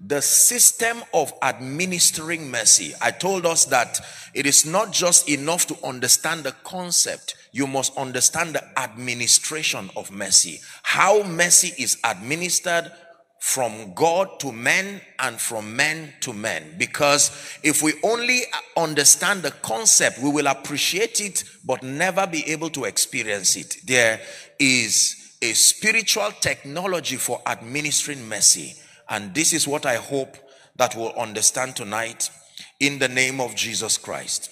the system of administering mercy. I told us that it is not just enough to understand the concept, you must understand the administration of mercy. How mercy is administered from God to men and from men to men. Because if we only understand the concept, we will appreciate it but never be able to experience it. There is a spiritual technology for administering mercy. And this is what I hope that we'll understand tonight in the name of Jesus Christ.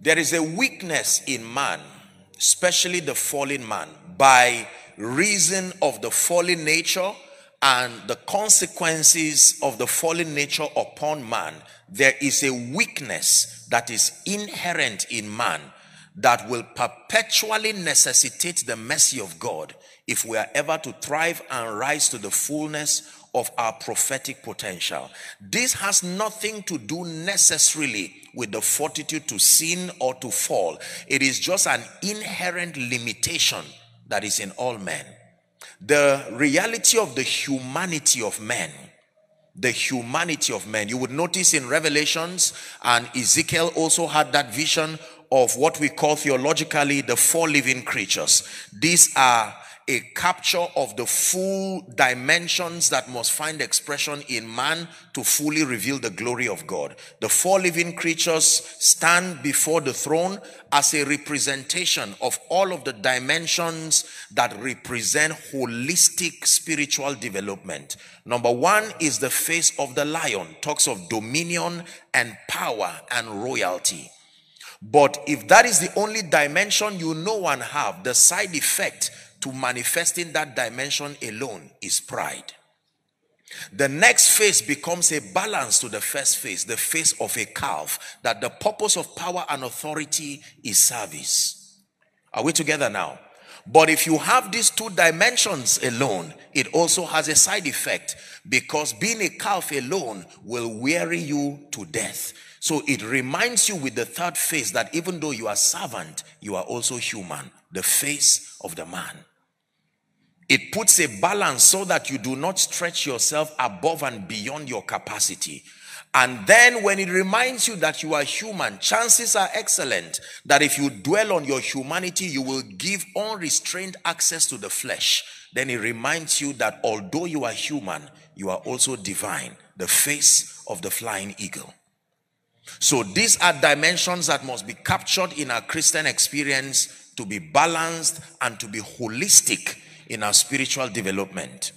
There is a weakness in man, especially the fallen man, by reason of the fallen nature and the consequences of the fallen nature upon man. There is a weakness that is inherent in man that will perpetually necessitate the mercy of God if we are ever to thrive and rise to the fullness of our prophetic potential. This has nothing to do necessarily with the fortitude to sin or to fall. It is just an inherent limitation that is in all men. The reality of the humanity of men the humanity of men. You would notice in Revelations, and Ezekiel also had that vision of what we call theologically the four living creatures. These are a capture of the full dimensions that must find expression in man to fully reveal the glory of God. The four living creatures stand before the throne as a representation of all of the dimensions that represent holistic spiritual development. Number one is the face of the lion, talks of dominion and power and royalty. But if that is the only dimension you know and have, the side effect to manifesting that dimension alone is pride. The next phase becomes a balance to the first phase, the face of a calf, that the purpose of power and authority is service. Are we together now? But if you have these two dimensions alone, it also has a side effect because being a calf alone will weary you to death. So it reminds you with the third face that even though you are servant, you are also human, the face of the man. It puts a balance so that you do not stretch yourself above and beyond your capacity. And then when it reminds you that you are human, chances are excellent that if you dwell on your humanity, you will give unrestrained access to the flesh. Then it reminds you that although you are human, you are also divine, the face of the flying eagle. So these are dimensions that must be captured in our Christian experience to be balanced and to be holistic in our spiritual development.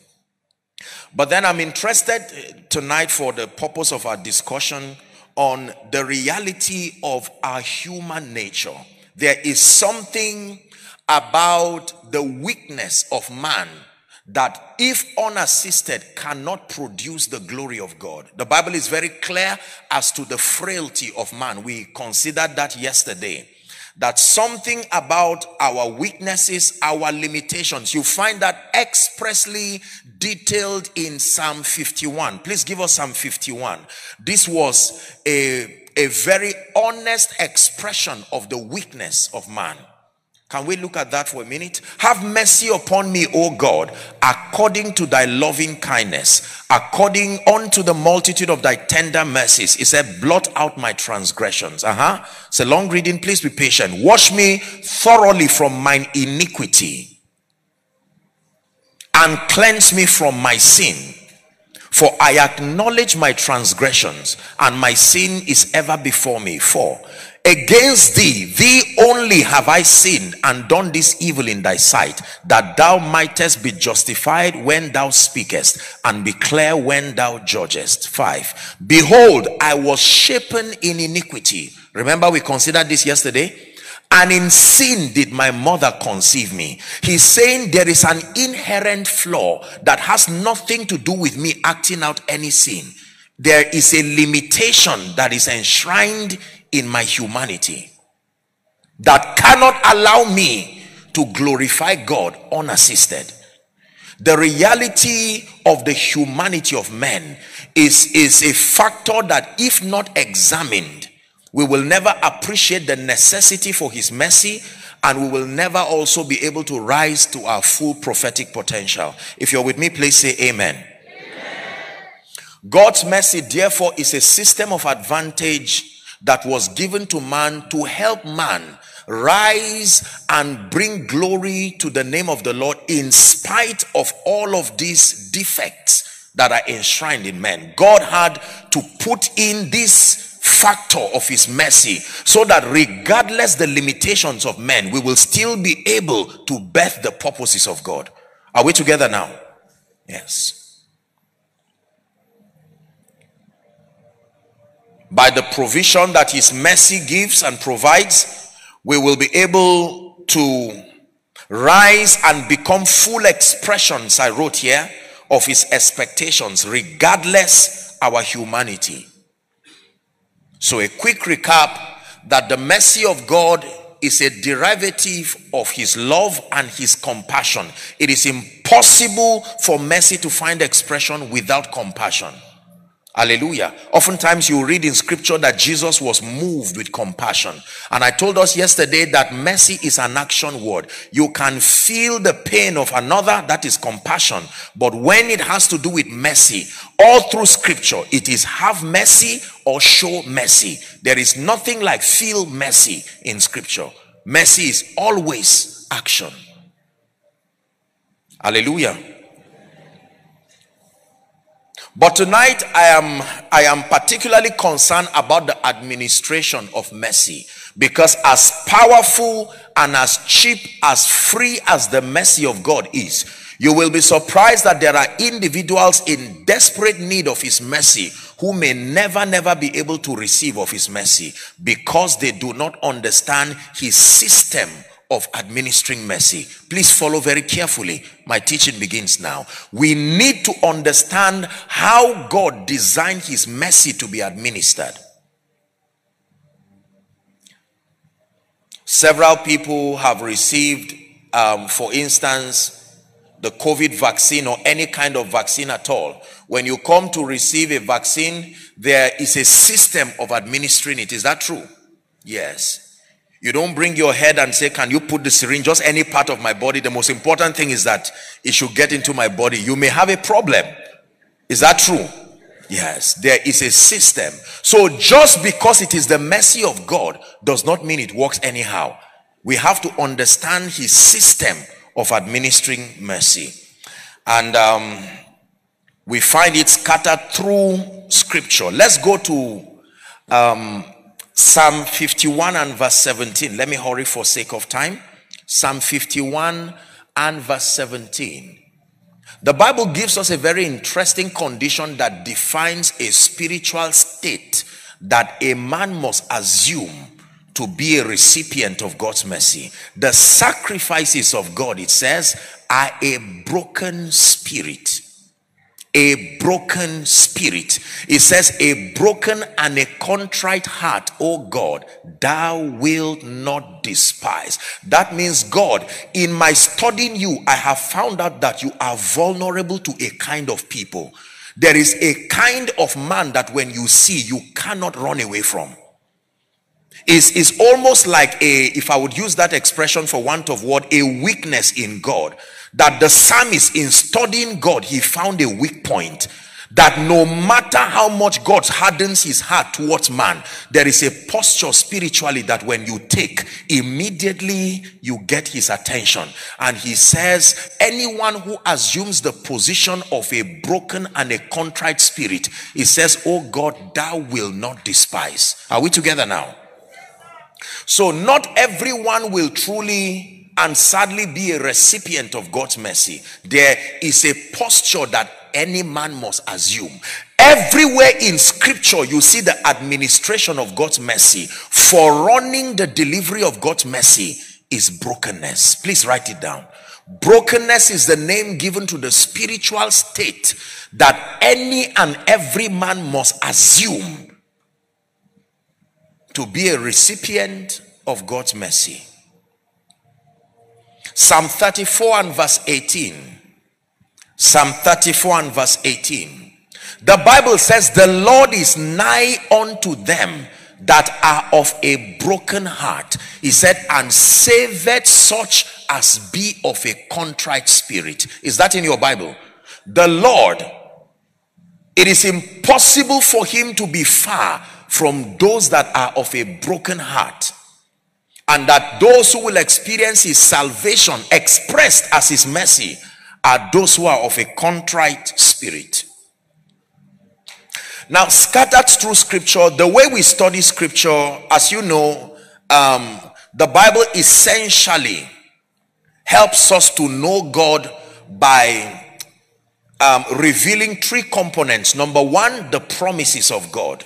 But then I'm interested uh, tonight for the purpose of our discussion on the reality of our human nature. There is something about the weakness of man that if unassisted cannot produce the glory of God. The Bible is very clear as to the frailty of man. We considered that yesterday that something about our weaknesses, our limitations, you find that expressly detailed in Psalm 51. Please give us Psalm 51. This was a, a very honest expression of the weakness of man. Can we look at that for a minute? Have mercy upon me, O God, according to thy loving kindness, according unto the multitude of thy tender mercies. He said, blot out my transgressions. Uh-huh. It's a long reading. Please be patient. Wash me thoroughly from mine iniquity and cleanse me from my sin. For I acknowledge my transgressions and my sin is ever before me. For Against thee, thee only have I sinned and done this evil in thy sight, that thou mightest be justified when thou speakest, and be clear when thou judgest. Five. Behold, I was shapen in iniquity. Remember, we considered this yesterday. And in sin did my mother conceive me. He's saying there is an inherent flaw that has nothing to do with me acting out any sin. There is a limitation that is enshrined in my humanity that cannot allow me to glorify God unassisted. The reality of the humanity of men is, is a factor that, if not examined, we will never appreciate the necessity for his mercy and we will never also be able to rise to our full prophetic potential. If you're with me, please say amen. amen. God's mercy, therefore, is a system of advantage that was given to man to help man rise and bring glory to the name of the Lord in spite of all of these defects that are enshrined in men. God had to put in this factor of his mercy so that regardless the limitations of men we will still be able to birth the purposes of god. Are we together now? Yes by the provision that his mercy gives and provides we will be able to rise and become full expressions i wrote here of his expectations regardless our humanity so, a quick recap that the mercy of God is a derivative of his love and his compassion. It is impossible for mercy to find expression without compassion. Hallelujah. Oftentimes you read in scripture that Jesus was moved with compassion. And I told us yesterday that mercy is an action word. You can feel the pain of another, that is compassion. But when it has to do with mercy, all through scripture, it is have mercy or show mercy. There is nothing like feel mercy in scripture. Mercy is always action. Hallelujah. But tonight I am I am particularly concerned about the administration of mercy. Because as powerful and as cheap as free as the mercy of God is you will be surprised that there are individuals in desperate need of his mercy who may never never be able to receive of his mercy because they do not understand his system of administering mercy. Please follow very carefully. My teaching begins now. We need to understand how God designed his mercy to be administered. Several people have received, um, for instance, the COVID vaccine or any kind of vaccine at all. When you come to receive a vaccine, there is a system of administering it. Is that true? Yes. You don't bring your head and say, Can you put the syringe just any part of my body? The most important thing is that it should get into my body. You may have a problem. Is that true? Yes, there is a system. So just because it is the mercy of God does not mean it works anyhow. We have to understand his system of administering mercy. And um, we find it scattered through scripture. Let's go to um, Psalm 51 and verse 17. Let me hurry for sake of time. Psalm 51 and verse 17. The Bible gives us a very interesting condition that defines a spiritual state that a man must assume to be a recipient of God's mercy. The sacrifices of God, it says, are a broken spirit a broken spirit. It says, a broken and a contrite heart, O God, thou wilt not despise. That means, God, in my studying you, I have found out that you are vulnerable to a kind of people. There is a kind of man that when you see, you cannot run away from. Is is almost like a, if I would use that expression for want of word, a weakness in God that the psalmist in studying God, he found a weak point that no matter how much God hardens his heart towards man, there is a posture spiritually that when you take, immediately you get his attention. And he says, anyone who assumes the position of a broken and a contrite spirit, he says, Oh God, thou will not despise. Are we together now? So, not everyone will truly and sadly be a recipient of God's mercy. There is a posture that any man must assume. Everywhere in scripture, you see the administration of God's mercy. For running the delivery of God's mercy is brokenness. Please write it down. Brokenness is the name given to the spiritual state that any and every man must assume to be a recipient of God's mercy. Psalm 34 and verse 18. Psalm 34 and verse 18. The Bible says, The Lord is nigh unto them that are of a broken heart. He said, and saved such as be of a contrite spirit. Is that in your Bible? The Lord, it is impossible for him to be far from those that are of a broken heart. And that those who will experience his salvation expressed as his mercy are those who are of a contrite spirit. Now, scattered through scripture, the way we study scripture, as you know, um, the Bible essentially helps us to know God by um, revealing three components. Number one, the promises of God.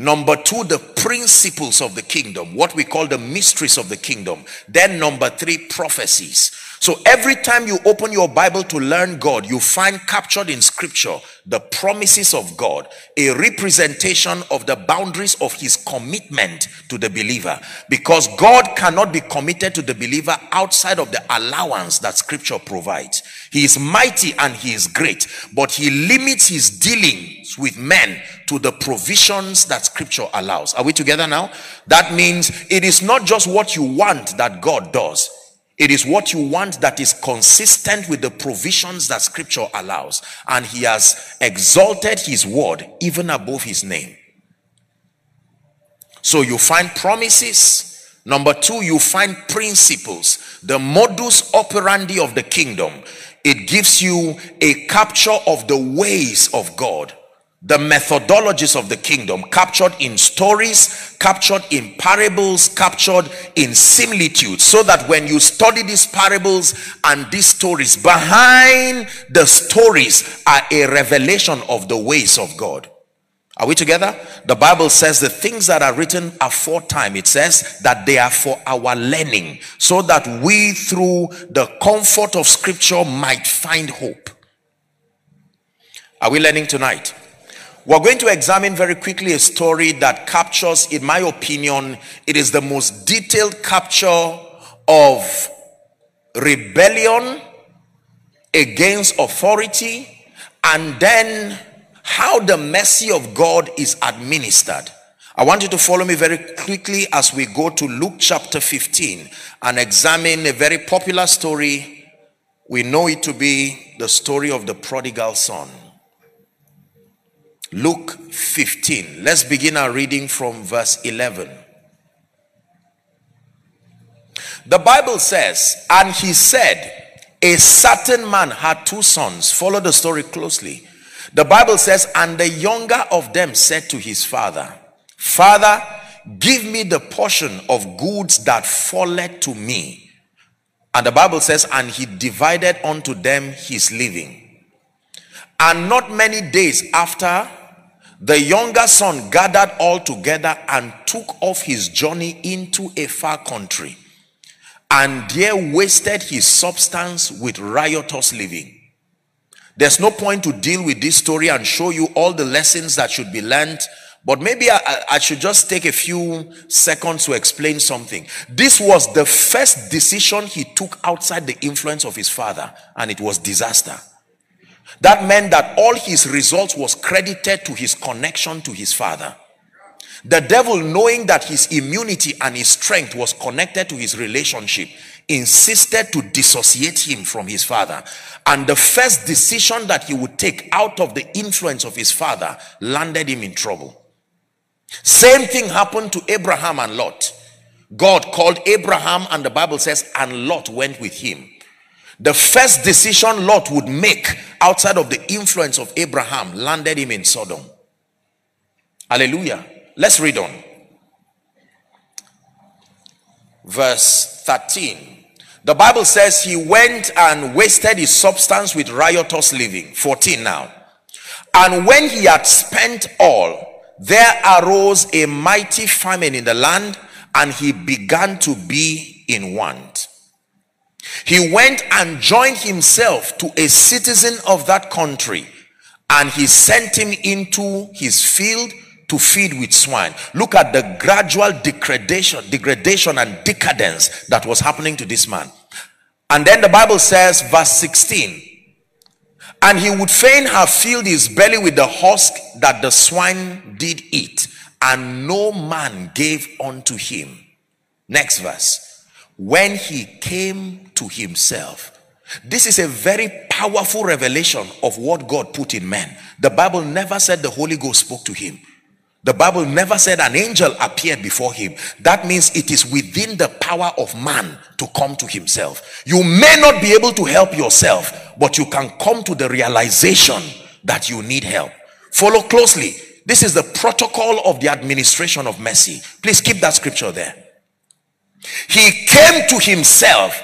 Number two, the principles of the kingdom, what we call the mysteries of the kingdom. Then, number three, prophecies. So every time you open your Bible to learn God, you find captured in scripture the promises of God, a representation of the boundaries of his commitment to the believer. Because God cannot be committed to the believer outside of the allowance that scripture provides. He is mighty and he is great, but he limits his dealings with men to the provisions that scripture allows. Are we together now? That means it is not just what you want that God does. It is what you want that is consistent with the provisions that scripture allows. And he has exalted his word even above his name. So you find promises. Number two, you find principles. The modus operandi of the kingdom. It gives you a capture of the ways of God the methodologies of the kingdom captured in stories, captured in parables, captured in similitudes, so that when you study these parables and these stories, behind the stories are a revelation of the ways of God. Are we together? The Bible says the things that are written aforetime, it says that they are for our learning, so that we through the comfort of scripture might find hope. Are we learning tonight? We're going to examine very quickly a story that captures, in my opinion, it is the most detailed capture of rebellion against authority and then how the mercy of God is administered. I want you to follow me very quickly as we go to Luke chapter 15 and examine a very popular story. We know it to be the story of the prodigal son. Luke 15. Let's begin our reading from verse 11. The Bible says, And he said, A certain man had two sons. Follow the story closely. The Bible says, And the younger of them said to his father, Father, give me the portion of goods that falleth to me. And the Bible says, And he divided unto them his living. And not many days after, the younger son gathered all together and took off his journey into a far country and there wasted his substance with riotous living. There's no point to deal with this story and show you all the lessons that should be learned, but maybe I, I should just take a few seconds to explain something. This was the first decision he took outside the influence of his father, and it was disaster. That meant that all his results was credited to his connection to his father. The devil, knowing that his immunity and his strength was connected to his relationship, insisted to dissociate him from his father. And the first decision that he would take out of the influence of his father landed him in trouble. Same thing happened to Abraham and Lot. God called Abraham, and the Bible says, and Lot went with him. The first decision Lot would make outside of the influence of Abraham landed him in Sodom. Hallelujah. Let's read on. Verse 13. The Bible says he went and wasted his substance with riotous living. 14 now. And when he had spent all, there arose a mighty famine in the land, and he began to be in want. He went and joined himself to a citizen of that country and he sent him into his field to feed with swine. Look at the gradual degradation, degradation and decadence that was happening to this man. And then the Bible says, verse 16, and he would fain have filled his belly with the husk that the swine did eat, and no man gave unto him. Next verse. When he came to himself. This is a very powerful revelation of what God put in man. The Bible never said the Holy Ghost spoke to him. The Bible never said an angel appeared before him. That means it is within the power of man to come to himself. You may not be able to help yourself, but you can come to the realization that you need help. Follow closely. This is the protocol of the administration of mercy. Please keep that scripture there. He came to himself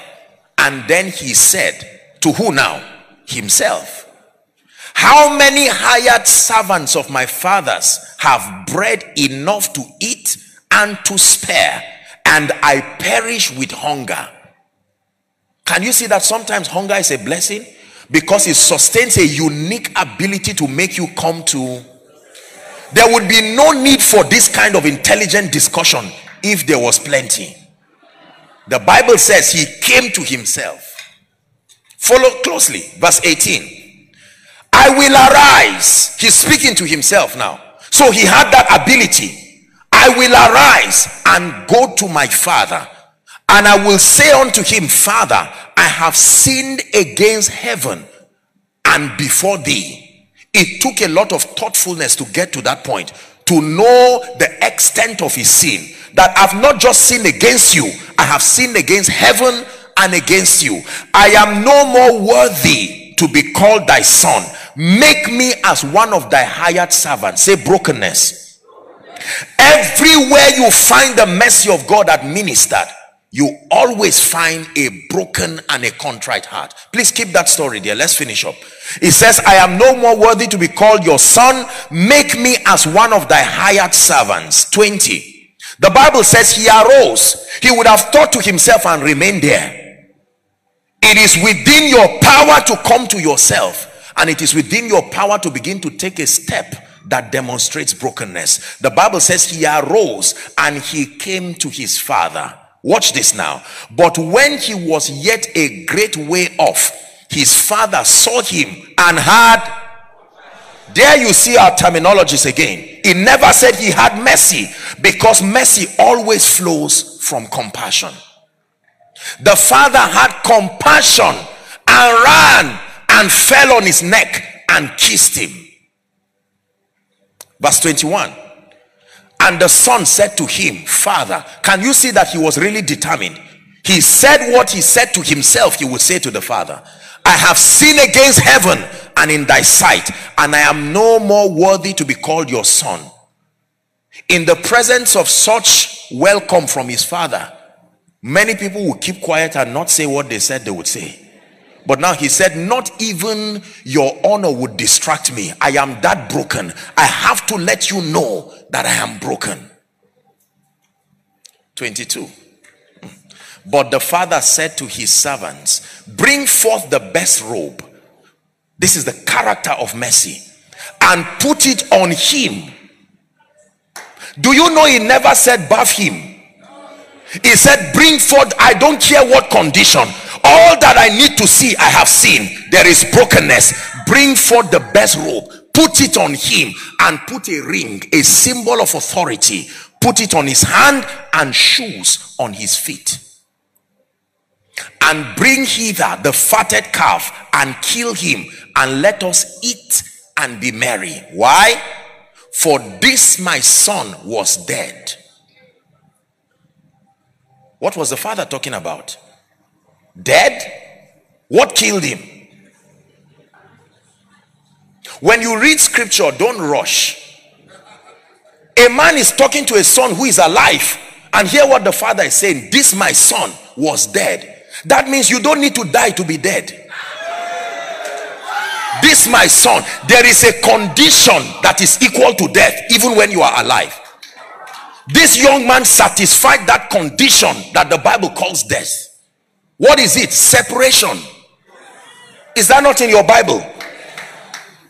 and then he said, To who now? Himself. How many hired servants of my father's have bread enough to eat and to spare, and I perish with hunger? Can you see that sometimes hunger is a blessing? Because it sustains a unique ability to make you come to. There would be no need for this kind of intelligent discussion if there was plenty. The Bible says he came to himself. Follow closely, verse 18. I will arise. He's speaking to himself now. So he had that ability. I will arise and go to my father, and I will say unto him, Father, I have sinned against heaven and before thee. It took a lot of thoughtfulness to get to that point, to know the extent of his sin. That I've not just sinned against you, I have sinned against heaven and against you. I am no more worthy to be called thy son. Make me as one of thy hired servants. Say brokenness. Everywhere you find the mercy of God administered, you always find a broken and a contrite heart. Please keep that story there. Let's finish up. It says, I am no more worthy to be called your son. Make me as one of thy hired servants. 20. The Bible says he arose. He would have thought to himself and remained there. It is within your power to come to yourself and it is within your power to begin to take a step that demonstrates brokenness. The Bible says he arose and he came to his father. Watch this now. But when he was yet a great way off, his father saw him and had there you see our terminologies again. He never said he had mercy because mercy always flows from compassion. The father had compassion and ran and fell on his neck and kissed him. Verse 21. And the son said to him, Father, can you see that he was really determined? He said what he said to himself, he would say to the father. I have sinned against heaven and in thy sight, and I am no more worthy to be called your son. In the presence of such welcome from his father, many people will keep quiet and not say what they said they would say. But now he said, Not even your honor would distract me. I am that broken. I have to let you know that I am broken. 22. But the father said to his servants, Bring forth the best robe. This is the character of mercy. And put it on him. Do you know he never said, Bath him? He said, Bring forth, I don't care what condition. All that I need to see, I have seen. There is brokenness. Bring forth the best robe, put it on him, and put a ring, a symbol of authority. Put it on his hand and shoes on his feet. And bring hither the fatted calf and kill him, and let us eat and be merry. Why? For this my son was dead what was the father talking about? Dead? What killed him? When you read scripture, don't rush. A man is talking to a son who is alive, and hear what the father is saying. This, my son, was dead. That means you don't need to die to be dead. This, my son, there is a condition that is equal to death, even when you are alive. This young man satisfied that condition that the Bible calls death. What is it? Separation. Is that not in your Bible?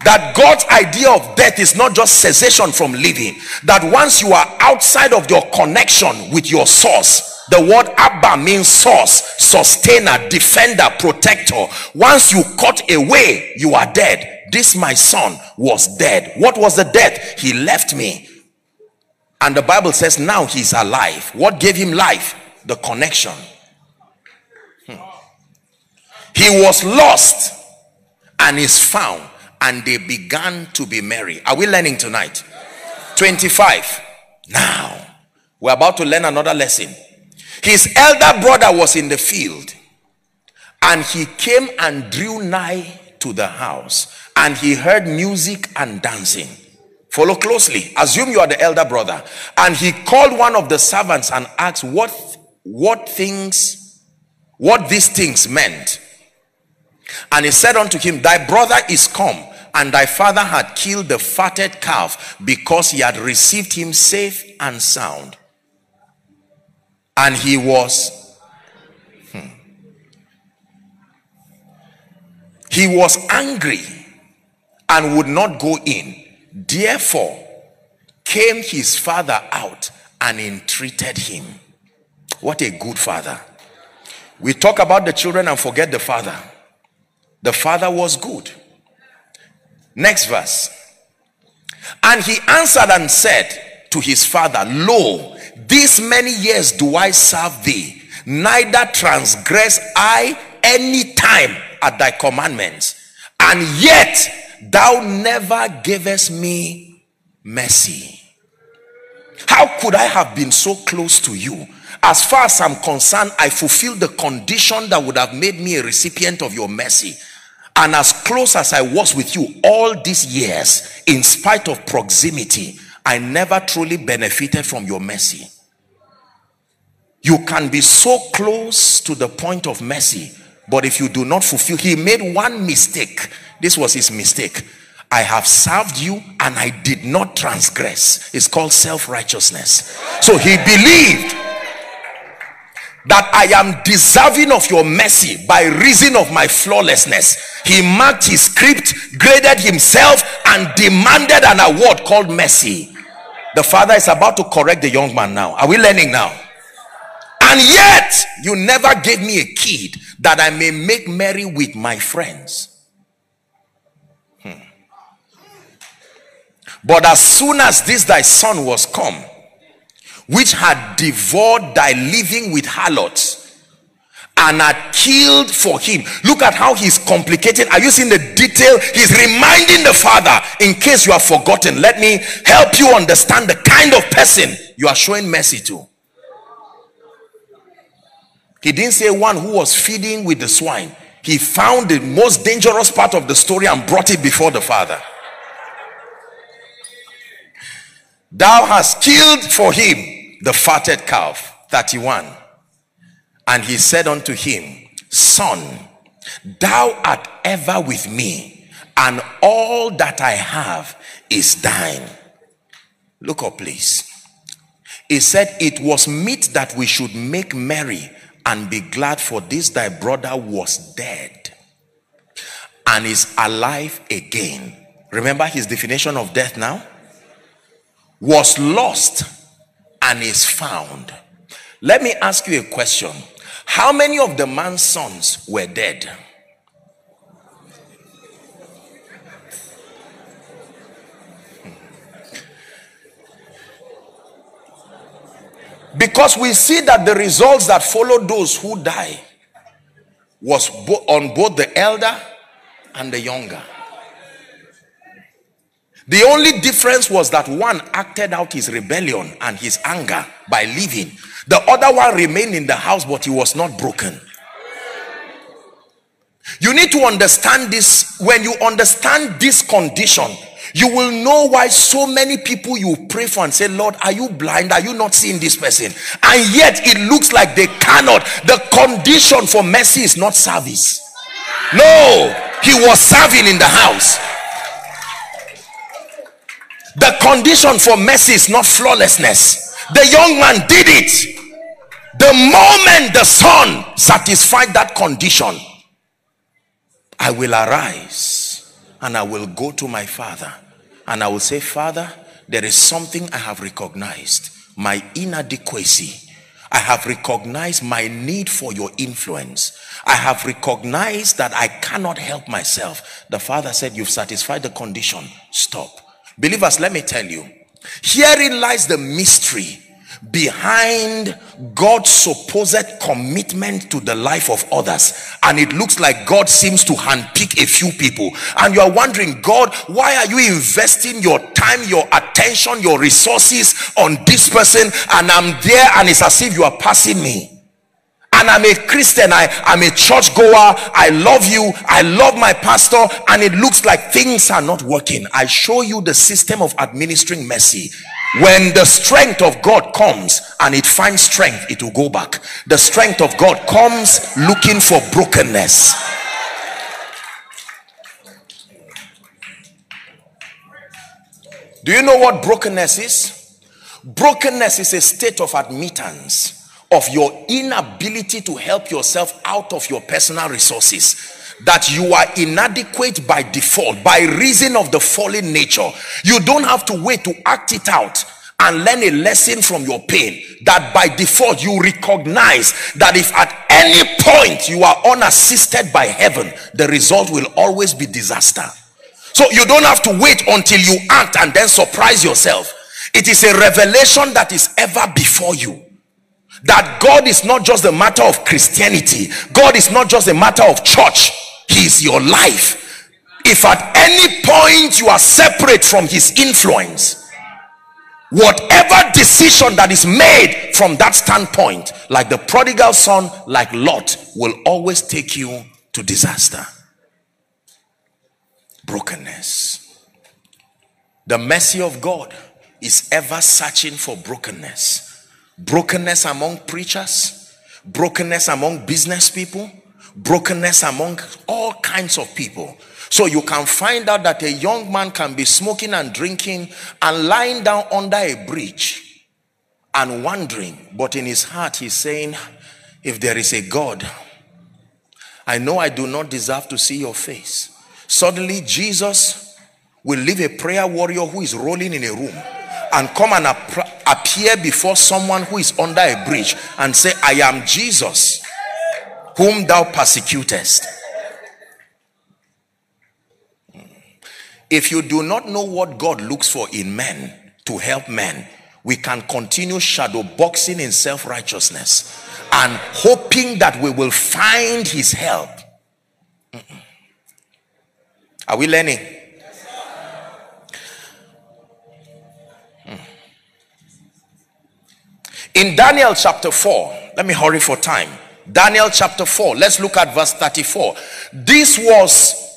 That God's idea of death is not just cessation from living. That once you are outside of your connection with your source, the word Abba means source, sustainer, defender, protector. Once you cut away, you are dead. This my son was dead. What was the death? He left me And the Bible says now he's alive. What gave him life? The connection. Hmm. He was lost and is found, and they began to be merry. Are we learning tonight? 25. Now, we're about to learn another lesson. His elder brother was in the field, and he came and drew nigh to the house, and he heard music and dancing. Follow closely. Assume you are the elder brother. And he called one of the servants and asked what what things what these things meant. And he said unto him, Thy brother is come, and thy father had killed the fatted calf because he had received him safe and sound. And he was hmm, he was angry and would not go in. Therefore came his father out and entreated him. What a good father. We talk about the children and forget the father. The father was good. Next verse. And he answered and said to his father, Lo, these many years do I serve thee, neither transgress I any time at thy commandments, and yet thou never gavest me mercy. How could I have been so close to you? As far as I'm concerned, I fulfilled the condition that would have made me a recipient of your mercy. And as close as I was with you all these years, in spite of proximity, I never truly benefited from your mercy. You can be so close to the point of mercy, but if you do not fulfill, he made one mistake this was his mistake. I have served you and I did not transgress. It's called self-righteousness. So he believed that I am deserving of your mercy by reason of my flawlessness. He marked his script, graded himself, and demanded an award called mercy. The father is about to correct the young man now. Are we learning now? And yet, you never gave me a kid that I may make merry with my friends. Hmm. But as soon as this thy son was come, which had devoured thy living with harlots, and had killed for him. Look at how he's complicating. Are you seeing the detail? He's reminding the father, in case you have forgotten, let me help you understand the kind of person you are showing mercy to. He didn't say one who was feeding with the swine. He found the most dangerous part of the story and brought it before the father. Thou hast killed for him the fatted calf. 31. And he said unto him, Son, thou art ever with me, and all that I have is thine. Look up, please. He said, It was meet that we should make merry and be glad, for this thy brother was dead and is alive again. Remember his definition of death now? was lost and is found. Let me ask you a question. How many of the man's sons were dead? Because we see that the results that follow those who die was on both the elder and the younger. The only difference was that one acted out his rebellion and his anger by leaving. The other one remained in the house, but he was not broken. You need to understand this. When you understand this condition, you will know why so many people you pray for and say, Lord, are you blind? Are you not seeing this person? And yet it looks like they cannot. The condition for mercy is not service. No, he was serving in the house. The condition for mercy is not flawlessness. The young man did it. The moment the son satisfied that condition, I will arise and I will go to my father and I will say, Father, there is something I have recognized my inadequacy. I have recognized my need for your influence. I have recognized that I cannot help myself. The father said, You've satisfied the condition. Stop. Believers, let me tell you, Herein lies the mystery behind God's supposed commitment to the life of others. And it looks like God seems to handpick a few people. And you are wondering, God, why are you investing your time, your attention, your resources on this person? And I'm there and it's as if you are passing me and I'm a Christian, I, I'm a church goer, I love you, I love my pastor, and it looks like things are not working. I show you the system of administering mercy. When the strength of God comes and it finds strength, it will go back. The strength of God comes looking for brokenness. Do you know what brokenness is? Brokenness is a state of admittance of your inability to help yourself out of your personal resources that you are inadequate by default by reason of the fallen nature. You don't have to wait to act it out and learn a lesson from your pain. That by default you recognize that if at any point you are unassisted by heaven the result will always be disaster. So you don't have to wait until you act and then surprise yourself. It is a revelation that is ever before you. That God is not just a matter of Christianity, God is not just a matter of church, He is your life. If at any point you are separate from His influence, whatever decision that is made from that standpoint, like the prodigal son, like Lot, will always take you to disaster. Brokenness. The mercy of God is ever searching for brokenness brokenness among preachers, brokenness among business people, brokenness among all kinds of people. So you can find out that a young man can be smoking and drinking and lying down under a bridge and wondering, but in his heart he's saying, if there is a God, I know I do not deserve to see your face. Suddenly Jesus will leave a prayer warrior who is rolling in a room and come and appear before someone who is under a bridge and say, I am Jesus, whom thou persecutest. If you do not know what God looks for in men to help men, we can continue shadow boxing in self righteousness and hoping that we will find his help. Are we learning? Mm. In Daniel chapter 4, let me hurry for time. Daniel chapter 4, let's look at verse 34. This was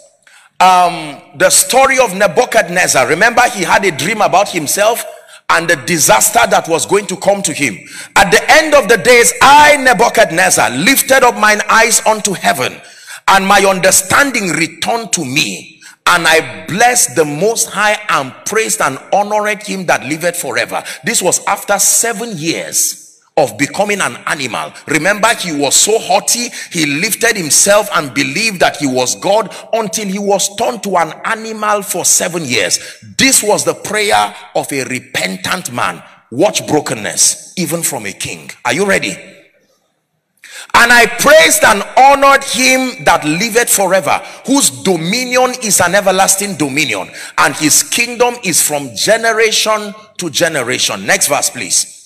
um, the story of Nebuchadnezzar. Remember, he had a dream about himself and the disaster that was going to come to him. At the end of the days, I, Nebuchadnezzar, lifted up mine eyes unto heaven, and my understanding returned to me and I blessed the most high and praised and honored him that liveth forever. This was after seven years of becoming an animal. Remember, he was so haughty, he lifted himself and believed that he was God until he was turned to an animal for seven years. This was the prayer of a repentant man. Watch brokenness, even from a king. Are you ready? And I praised and honored him that liveth forever, whose dominion is an everlasting dominion, and his kingdom is from generation to generation. Next verse, please.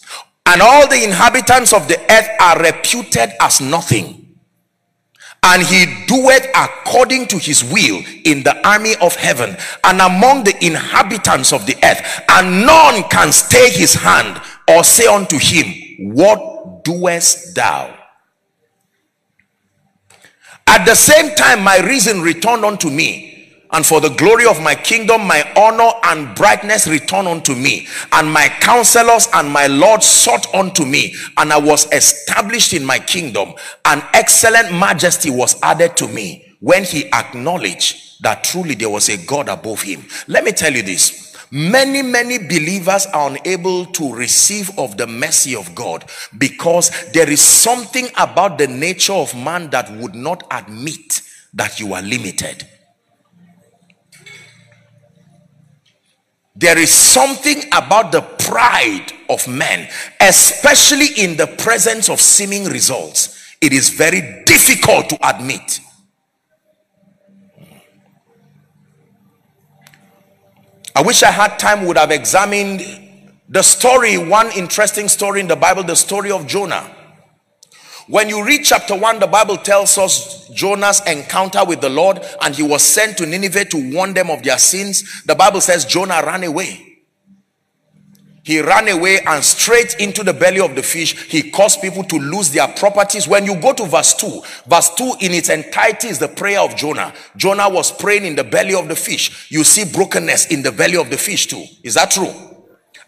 And all the inhabitants of the earth are reputed as nothing. And he doeth according to his will in the army of heaven and among the inhabitants of the earth. And none can stay his hand or say unto him, What doest thou? At the same time, my reason returned unto me. And for the glory of my kingdom, my honor and brightness returned unto me. And my counselors and my Lord sought unto me. And I was established in my kingdom. An excellent majesty was added to me when he acknowledged that truly there was a God above him. Let me tell you this Many, many believers are unable to receive of the mercy of God because there is something about the nature of man that would not admit that you are limited. There is something about the pride of men, especially in the presence of seeming results. It is very difficult to admit I wish I had time would have examined The story, one interesting story in the Bible, the story of Jonah. When you read chapter 1, the Bible tells us Jonah's encounter with the Lord and he was sent to Nineveh to warn them of their sins. The Bible says Jonah ran away. He ran away and straight into the belly of the fish. He caused people to lose their properties. When you go to verse 2, verse 2 in its entirety is the prayer of Jonah. Jonah was praying in the belly of the fish. You see brokenness in the belly of the fish too. Is that true?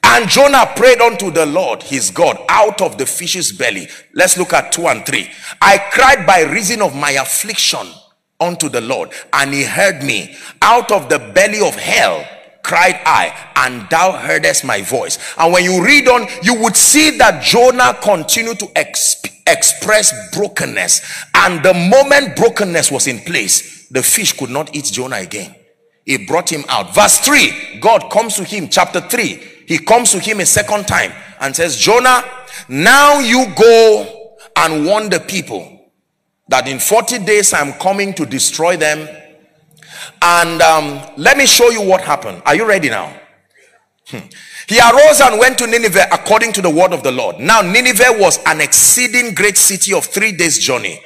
And Jonah prayed unto the Lord his God out of the fish's belly. Let's look at 2 and 3. I cried by reason of my affliction unto the Lord, and he heard me out of the belly of hell cried I, and thou heardest my voice. And when you read on, you would see that Jonah continued to exp- express brokenness. And the moment brokenness was in place, the fish could not eat Jonah again. It brought him out. Verse 3 God comes to him, chapter 3. He comes to him a second time and says, Jonah, now you go and warn the people that in 40 days I'm coming to destroy them and um, let me show you what happened. Are you ready now? Hmm. He arose and went to Nineveh according to the word of the Lord. Now, Nineveh was an exceeding great city of three days' journey.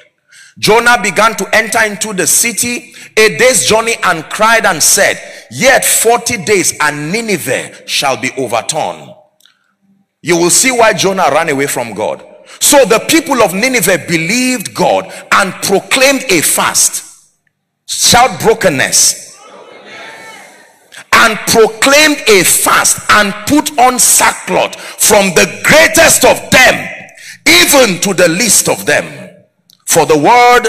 Jonah began to enter into the city a day's journey and cried and said, Yet 40 days and Nineveh shall be overturned. You will see why Jonah ran away from God. So the people of Nineveh believed God and proclaimed a fast Shout brokenness. And proclaimed a fast and put on sackcloth from the greatest of them even to the least of them. For the word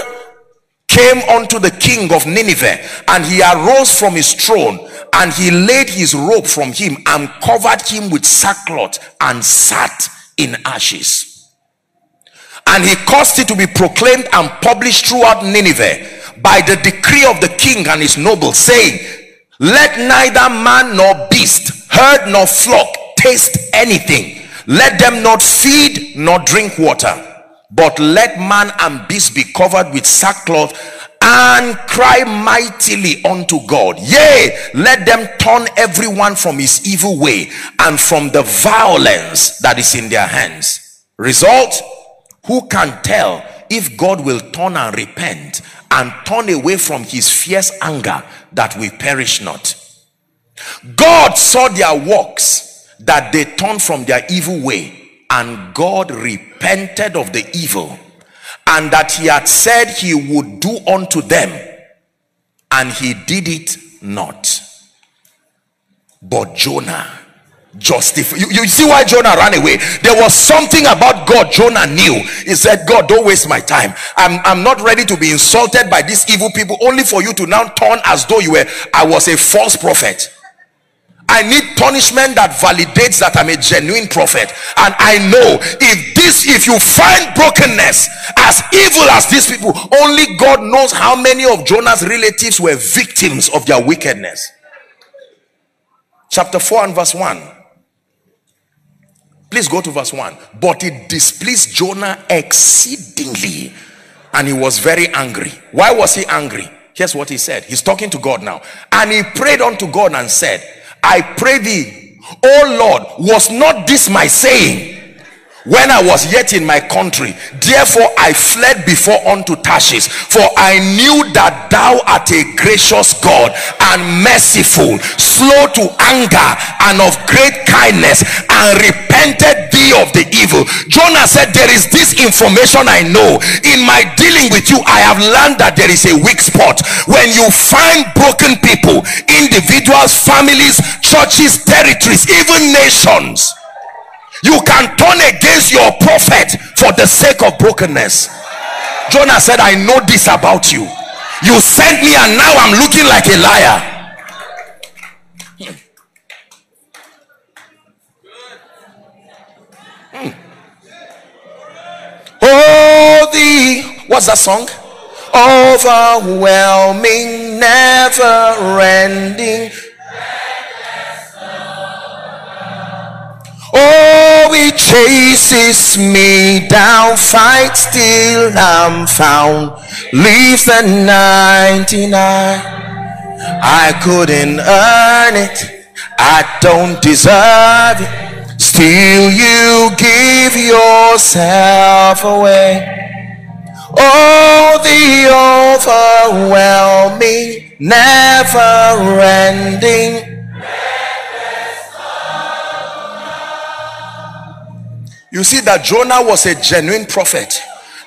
came unto the king of Nineveh, and he arose from his throne, and he laid his robe from him, and covered him with sackcloth, and sat in ashes. And he caused it to be proclaimed and published throughout Nineveh by the decree of the king and his nobles, saying, Let neither man nor beast, herd nor flock taste anything. Let them not feed nor drink water, but let man and beast be covered with sackcloth and cry mightily unto God. Yea, let them turn everyone from his evil way and from the violence that is in their hands. Result, who can tell if God will turn and repent and turn away from his fierce anger that we perish not. God saw their works that they turned from their evil way and God repented of the evil and that he had said he would do unto them and he did it not. But Jonah justify you, you see why jonah ran away? There was something about god jonah knew. He said god don't waste my time. I'm i'm not ready to be insulted by these evil people. Only for you to now turn as though you were i was a false prophet I need punishment that validates that I'm a genuine prophet. And I know if this, if you find brokenness as evil as these people, only God knows how many of Jonah's relatives were victims of their wickedness. Chapter 4 and verse 1. Please go to verse 1. But it displeased Jonah exceedingly, and he was very angry. Why was he angry? Here's what he said. He's talking to God now. And he prayed unto God and said, I pray thee, O Lord, was not this my saying? When I was yet in my country. Therefore, I fled before unto Tarshish, for I knew that thou art a gracious God and merciful, slow to anger and of great kindness, and repented thee of the evil. Jonah said, There is this information I know. In my dealing with you, I have learned that there is a weak spot. When you find broken people, individuals, families, churches, territories, even nations you can turn against your prophet for the sake of brokenness. Jonah said, I know this about you. You sent me, and now I'm looking like a liar. Hmm. Oh, the what's that song? Overwhelming, never ending chases me down, fight still I'm found, leaves the 99. I couldn't earn it, I don't deserve it. Still you give yourself away. Oh, the overwhelming, never ending. You see that Jonah was a genuine prophet.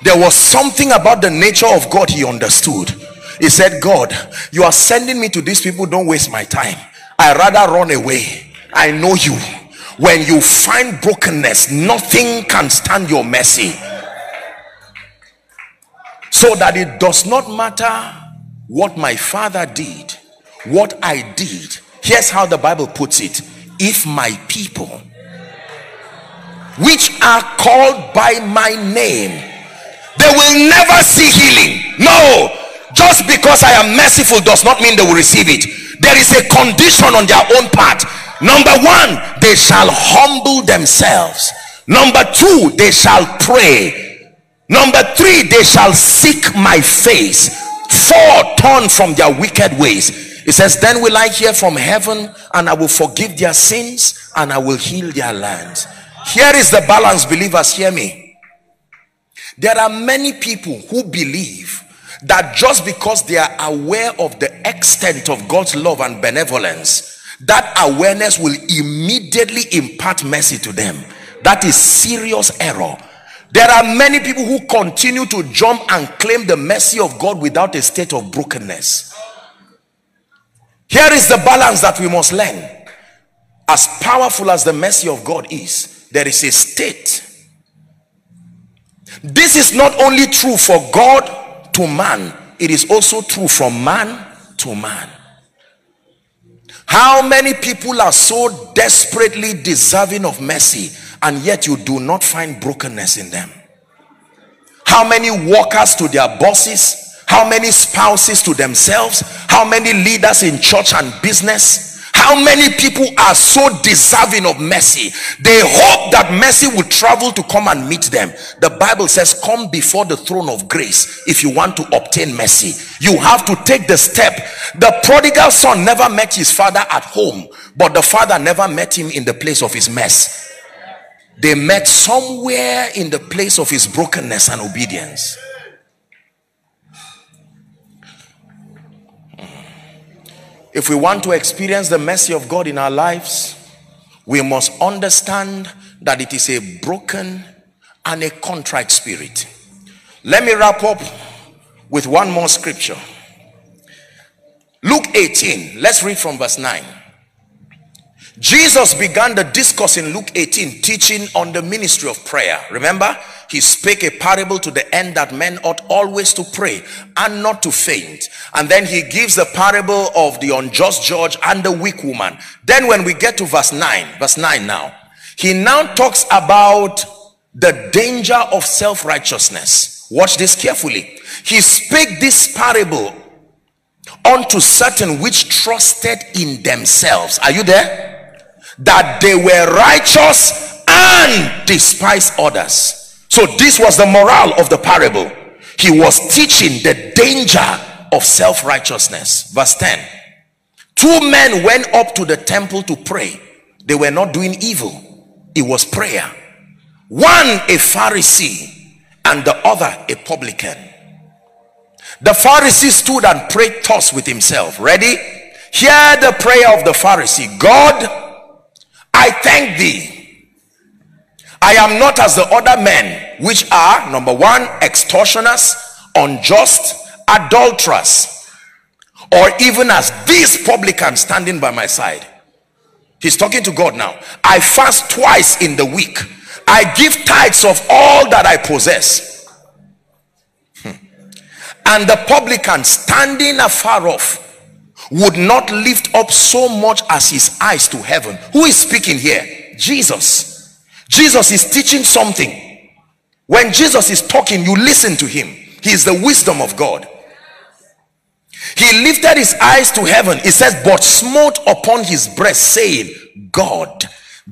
There was something about the nature of God he understood. He said, God, you are sending me to these people. Don't waste my time. I rather run away. I know you. When you find brokenness, nothing can stand your mercy. So that it does not matter what my father did, what I did. Here's how the Bible puts it if my people, which are called by my name, they will never see healing. No, just because I am merciful does not mean they will receive it. There is a condition on their own part. Number one, they shall humble themselves. Number two, they shall pray. Number three, they shall seek my face. Four, turn from their wicked ways. It says, Then will I hear from heaven, and I will forgive their sins, and I will heal their lands. Here is the balance, believers. Hear me. There are many people who believe that just because they are aware of the extent of God's love and benevolence, that awareness will immediately impart mercy to them. That is serious error. There are many people who continue to jump and claim the mercy of God without a state of brokenness. Here is the balance that we must learn. As powerful as the mercy of God is, there is a state. This is not only true for God to man, it is also true from man to man. How many people are so desperately deserving of mercy and yet you do not find brokenness in them? How many workers to their bosses? How many spouses to themselves? How many leaders in church and business? How many people are so deserving of mercy? They hope that mercy will travel to come and meet them. The Bible says, Come before the throne of grace if you want to obtain mercy. You have to take the step. The prodigal son never met his father at home, but the father never met him in the place of his mess. They met somewhere in the place of his brokenness and obedience. If we want to experience the mercy of God in our lives, we must understand that it is a broken and a contrite spirit. Let me wrap up with one more scripture. Luke 18, let's read from verse 9. Jesus began the discourse in Luke 18 teaching on the ministry of prayer. Remember, he spake a parable to the end that men ought always to pray and not to faint. And then he gives the parable of the unjust judge and the weak woman. Then when we get to verse 9, verse 9 now, he now talks about the danger of self-righteousness. Watch this carefully. He spake this parable unto certain which trusted in themselves. Are you there? That they were righteous and despised others. So this was the moral of the parable. He was teaching the danger of self-righteousness. Verse 10. Two men went up to the temple to pray. They were not doing evil. It was prayer. One a Pharisee and the other a publican. The Pharisee stood and prayed thus with himself. Ready? Hear the prayer of the Pharisee. God, I thank thee I am not as the other men, which are number one, extortioners, unjust, adulterers, or even as this publican standing by my side. He's talking to God now. I fast twice in the week. I give tithes of all that I possess. Hmm. And the publican standing afar off would not lift up so much as his eyes to heaven. Who is speaking here? Jesus. Jesus is teaching something. When Jesus is talking, you listen to him. He is the wisdom of God. He lifted his eyes to heaven. He says, but smote upon his breast, saying, God,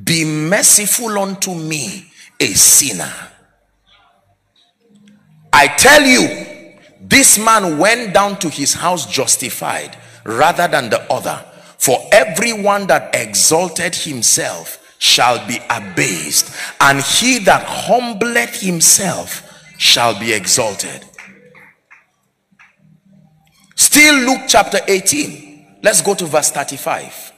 be merciful unto me, a sinner. I tell you, this man went down to his house justified rather than the other. For everyone that exalted himself shall be abased, and he that humbleth himself shall be exalted. Still, Luke chapter 18. Let's go to verse 35.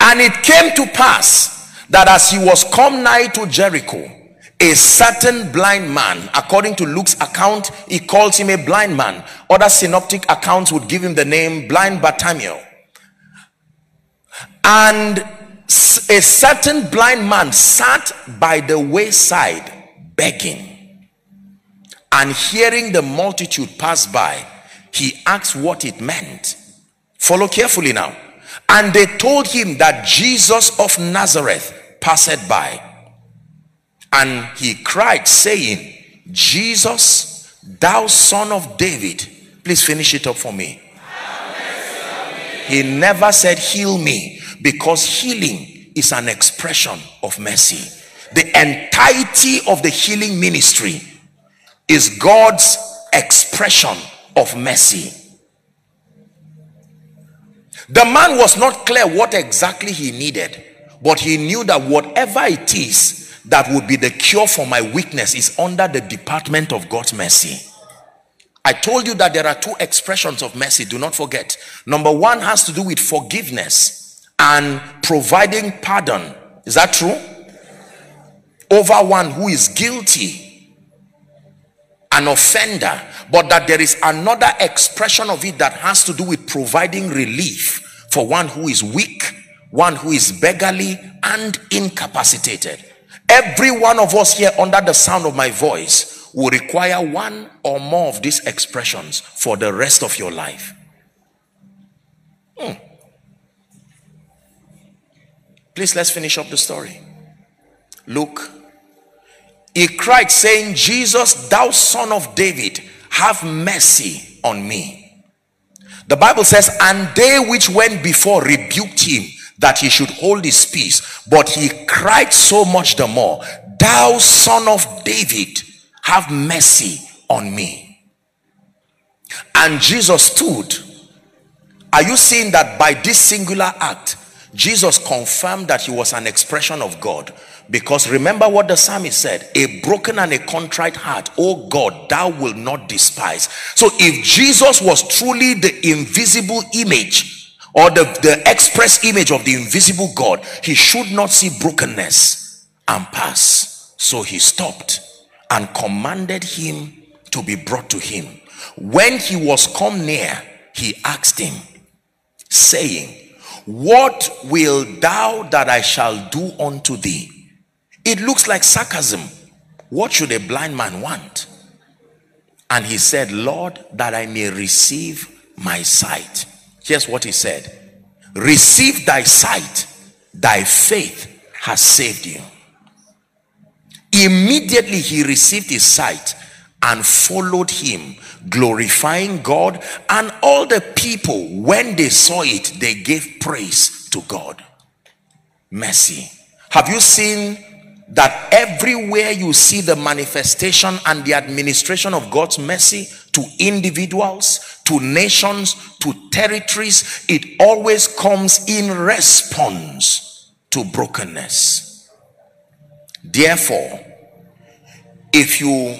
And it came to pass that as he was come nigh to Jericho, a certain blind man, according to Luke's account, he calls him a blind man. Other synoptic accounts would give him the name blind Bartimaeus. And a certain blind man sat by the wayside begging. And hearing the multitude pass by, he asked what it meant. Follow carefully now. And they told him that Jesus of Nazareth passed by. And he cried, saying, Jesus, thou son of David. Please finish it up for me. He never said, Heal me, because healing is an expression of mercy. The entirety of the healing ministry is God's expression of mercy. The man was not clear what exactly he needed, but he knew that whatever it is that would be the cure for my weakness is under the department of God's mercy. I told you that there are two expressions of mercy. Do not forget. Number one has to do with forgiveness and providing pardon. Is that true? Over one who is guilty, an offender, but that there is another expression of it that has to do with providing relief for one who is weak, one who is beggarly and incapacitated. Every one of us here under the sound of my voice will require one or more of these expressions for the rest of your life. Hmm. Please let's finish up the story. Luke. He cried, saying, Jesus, thou son of David, have mercy on me. The Bible says, and they which went before rebuked him that he should hold his peace. But he cried so much the more, Thou son of David, have mercy on me. And Jesus stood. Are you seeing that by this singular act, Jesus confirmed that he was an expression of God? Because remember what the psalmist said a broken and a contrite heart, oh God, thou will not despise. So if Jesus was truly the invisible image or the, the express image of the invisible God, he should not see brokenness and pass. So he stopped and commanded him to be brought to him. When he was come near, he asked him, saying, What will thou that I shall do unto thee? It looks like sarcasm. What should a blind man want? And he said, Lord, that I may receive my sight. Here's what he said Receive thy sight, thy faith has saved you. Immediately he received his sight and followed him, glorifying God. And all the people, when they saw it, they gave praise to God. Mercy. Have you seen that everywhere you see the manifestation and the administration of God's mercy to individuals, to nations, to territories, it always comes in response to brokenness. Therefore, if you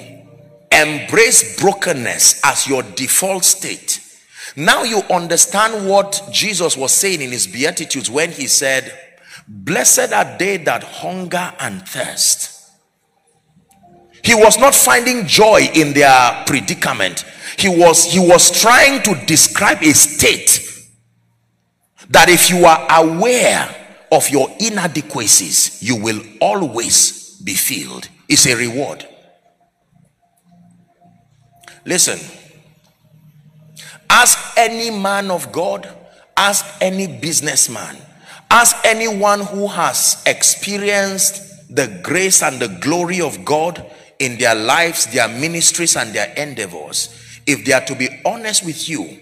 embrace brokenness as your default state, now you understand what Jesus was saying in his Beatitudes when he said, Blessed are they that hunger and thirst. He was not finding joy in their predicament. He was, he was trying to describe a state that if you are aware of your inadequacies, you will always be filled. It's a reward. Listen, ask any man of God, ask any businessman, ask anyone who has experienced the grace and the glory of God in their lives, their ministries, and their endeavors. If they are to be honest with you,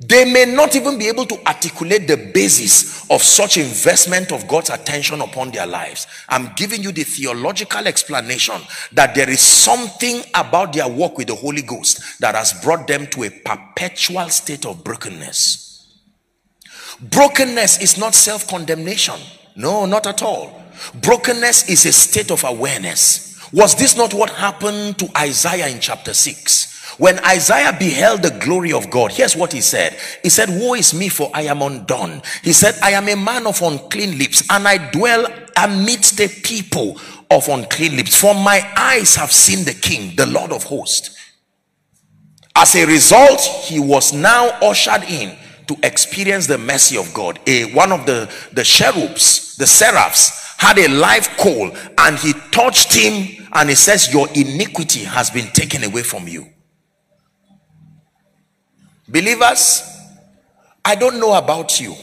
they may not even be able to articulate the basis of such investment of God's attention upon their lives. I'm giving you the theological explanation that there is something about their work with the Holy Ghost that has brought them to a perpetual state of brokenness. Brokenness is not self condemnation. No, not at all. Brokenness is a state of awareness. Was this not what happened to Isaiah in chapter 6? When Isaiah beheld the glory of God, here's what he said. He said, Woe is me, for I am undone. He said, I am a man of unclean lips, and I dwell amidst the people of unclean lips. For my eyes have seen the King, the Lord of hosts. As a result, he was now ushered in to experience the mercy of God. A, one of the, the cherubs, the seraphs, had a live coal and he touched him and he says, Your iniquity has been taken away from you. Believers, I don't know about you,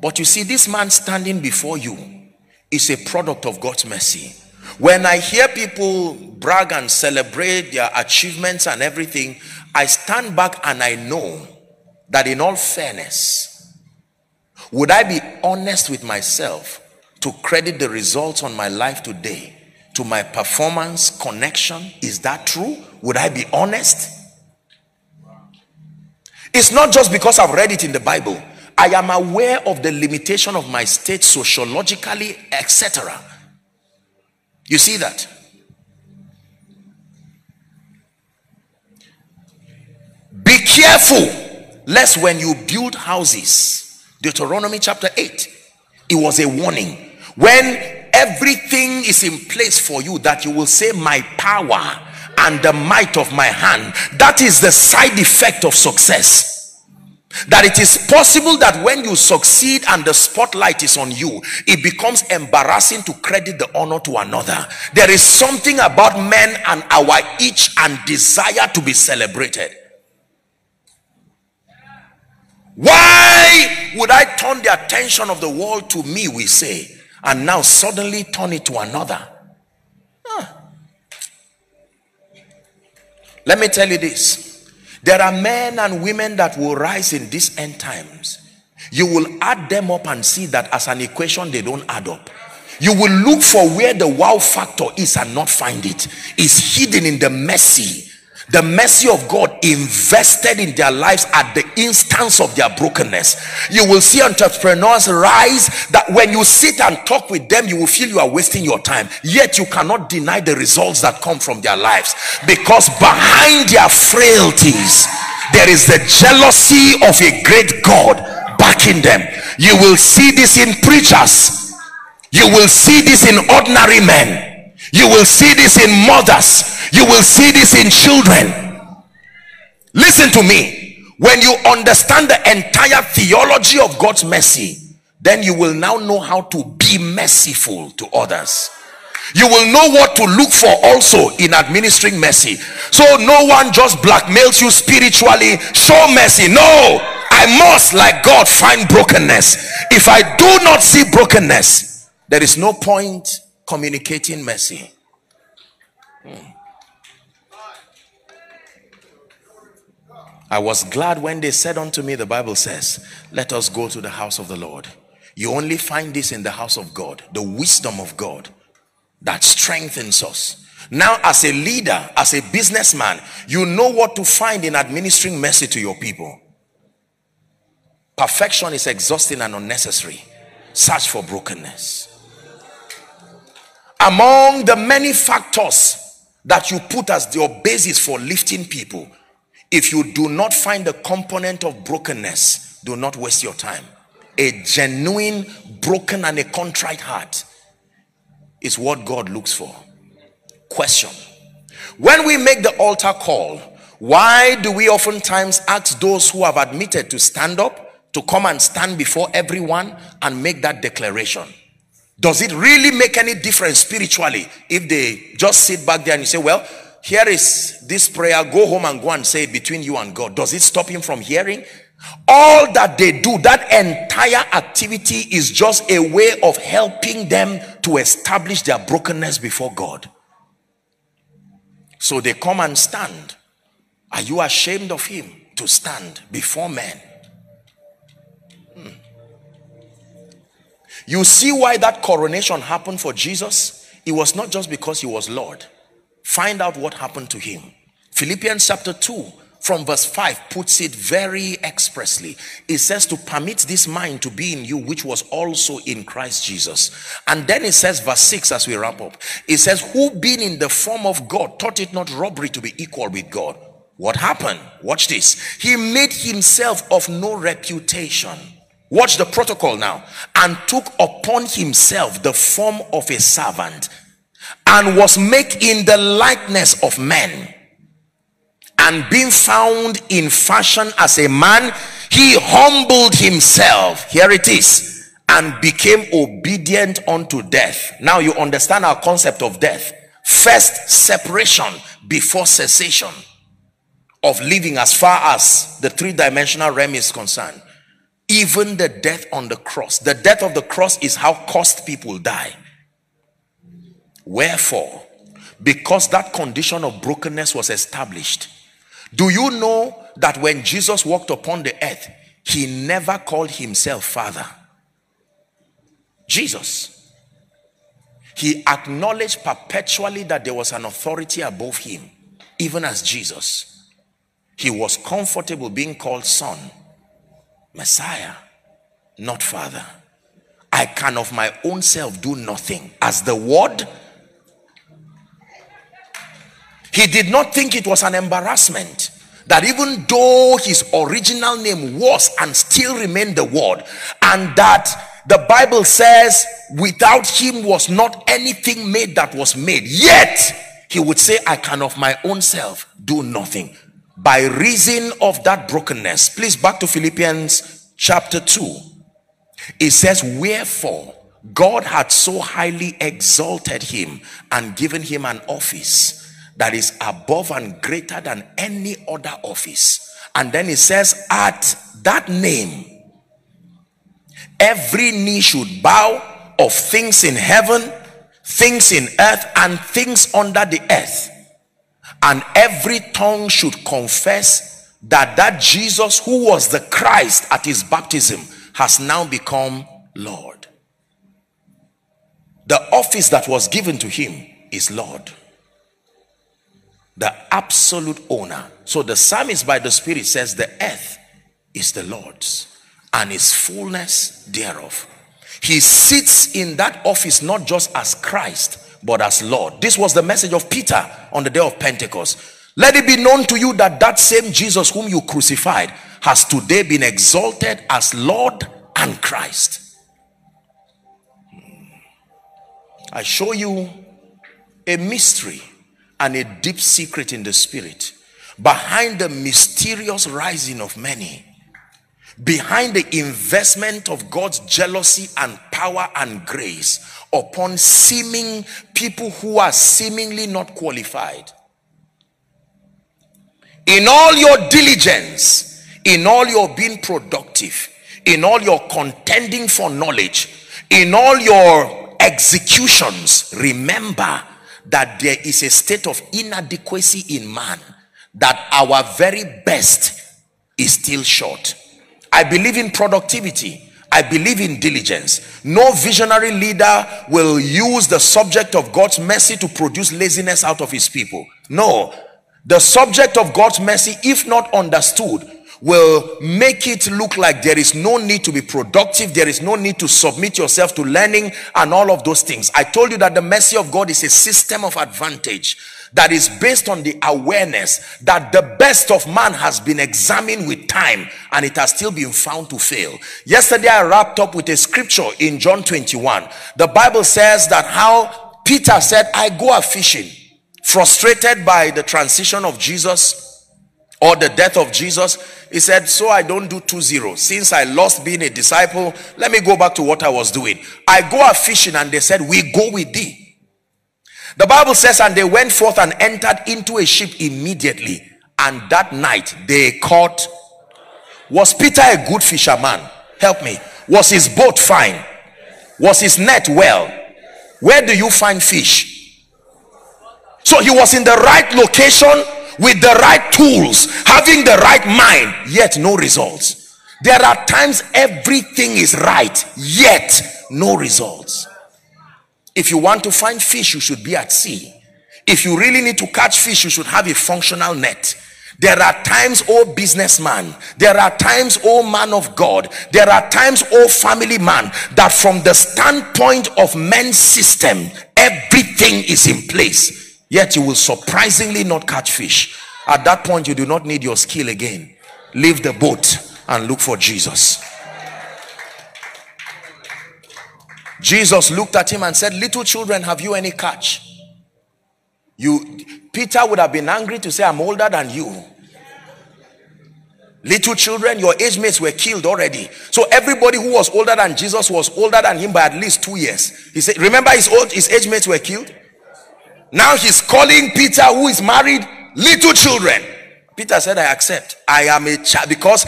but you see, this man standing before you is a product of God's mercy. When I hear people brag and celebrate their achievements and everything, I stand back and I know that in all fairness, would I be honest with myself to credit the results on my life today to my performance connection? Is that true? Would I be honest? It's not just because I've read it in the Bible. I am aware of the limitation of my state sociologically, etc. You see that? Be careful lest when you build houses, Deuteronomy chapter 8, it was a warning. When everything is in place for you, that you will say, My power and the might of my hand. That is the side effect of success that it is possible that when you succeed and the spotlight is on you it becomes embarrassing to credit the honor to another there is something about men and our itch and desire to be celebrated why would i turn the attention of the world to me we say and now suddenly turn it to another huh. let me tell you this there are men and women that will rise in these end times. You will add them up and see that as an equation, they don't add up. You will look for where the wow factor is and not find it. It's hidden in the mercy the mercy of God invested in their lives at the instance of their brokenness. You will see entrepreneurs rise that when you sit and talk with them, you will feel you are wasting your time. Yet you cannot deny the results that come from their lives because behind their frailties, there is the jealousy of a great God backing them. You will see this in preachers, you will see this in ordinary men you will see this in mothers. You will see this in children. Listen to me. When you understand the entire theology of God's mercy, then you will now know how to be merciful to others. You will know what to look for also in administering mercy. So no one just blackmails you spiritually. Show mercy. No, I must, like God, find brokenness. If I do not see brokenness, there is no point communicating mercy. Hmm. I was glad when they said unto me, the Bible says, Let us go to the house of the Lord. You only find this in the house of God, the wisdom of God that strengthens us. Now, as a leader, as a businessman, you know what to find in administering mercy to your people. Perfection is exhausting and unnecessary. Search for brokenness among the many factors that you put as your basis for lifting people if you do not find the component of brokenness do not waste your time. A genuine broken and a contrite heart is what god looks for. Question. When we make the altar call why do we oftentimes ask those who have admitted to stand up to come and stand before everyone and make that declaration does it really make any difference spiritually if they just sit back there and you say, well, here is this prayer, go home and go and say it between you and God. Does it stop him from hearing? All that they do, that entire activity is just a way of helping them to establish their brokenness before God. So they come and stand. Are you ashamed of him to stand before men? You see why that coronation happened for Jesus? It was not just because he was Lord. Find out what happened to him. Philippians chapter 2, from verse 5 puts it very expressly. It says to permit this mind to be in you, which was also in Christ Jesus. And then it says, verse 6 as we wrap up, it says, Who being in the form of God thought it not robbery to be equal with God. What happened? Watch this. He made himself of no reputation. Watch the protocol now. And took upon himself the form of a servant and was made in the likeness of men and being found in fashion as a man, he humbled himself. Here it is. And became obedient unto death. Now you understand our concept of death. First, separation before cessation of living as far as the three dimensional realm is concerned. Even the death on the cross. The death of the cross is how cost people die. Wherefore, because that condition of brokenness was established, do you know that when Jesus walked upon the earth, he never called himself Father? Jesus. He acknowledged perpetually that there was an authority above him, even as Jesus. He was comfortable being called Son, Messiah, not Father. I can of my own self do nothing. As the Word, he did not think it was an embarrassment that even though his original name was and still remained the word, and that the Bible says, without him was not anything made that was made, yet he would say, I can of my own self do nothing. By reason of that brokenness, please back to Philippians chapter 2. It says, Wherefore God had so highly exalted him and given him an office that is above and greater than any other office. And then it says, At that name, every knee should bow of things in heaven, things in earth, and things under the earth. And every tongue should confess that that Jesus who was the Christ at his baptism has now become Lord. The office that was given to him is Lord the absolute owner. So the psalmist by the Spirit says, The earth is the Lord's and his fullness thereof. He sits in that office not just as Christ, but as Lord. This was the message of Peter on the day of Pentecost. Let it be known to you that that same Jesus whom you crucified has today been exalted as Lord and Christ. I show you a mystery and a deep secret in the spirit behind the mysterious rising of many behind the investment of God's jealousy and power and grace upon seeming people who are seemingly not qualified. In all your diligence in all your being productive in all your contending for knowledge in all your executions remember that there is a state of inadequacy in man that our very best is still short i believe in productivity I believe in diligence. No visionary leader will use the subject of God's mercy to produce laziness out of his people. No. The subject of God's mercy, if not understood, will make it look like there is no need to be productive there is no need to submit yourself to learning and all of those things i told you that the mercy of god is a system of advantage that is based on the awareness that the best of man has been examined with time and it has still been found to fail yesterday i wrapped up with a scripture in john 21 the bible says that how peter said i go a fishing frustrated by the transition of jesus or the death of Jesus, he said, So I don't do 2 0. Since I lost being a disciple, let me go back to what I was doing. I go a fishing, and they said, We go with thee. The Bible says, And they went forth and entered into a ship immediately. And that night they caught. Was Peter a good fisherman? Help me. Was his boat fine? Was his net well? Where do you find fish? So he was in the right location with the right tools, having the right mind, yet no results. There are times everything is right, yet no results. If you want to find fish, you should be at sea. If you really need to catch fish, you should have a functional net. There are times, oh businessman, there are times, oh man of God, there are times, oh family man, that from the standpoint of men's system, everything is in place. Yet you will surprisingly not catch fish. At that point, you do not need your skill again. Leave the boat and look for Jesus. Jesus looked at him and said, Little children, have you any catch? You Peter would have been angry to say, I'm older than you. Little children, your age mates were killed already. So everybody who was older than Jesus was older than him by at least two years. He said, Remember his old his age mates were killed? Now he's calling Peter, who is married, little children. Peter said, I accept. I am a child because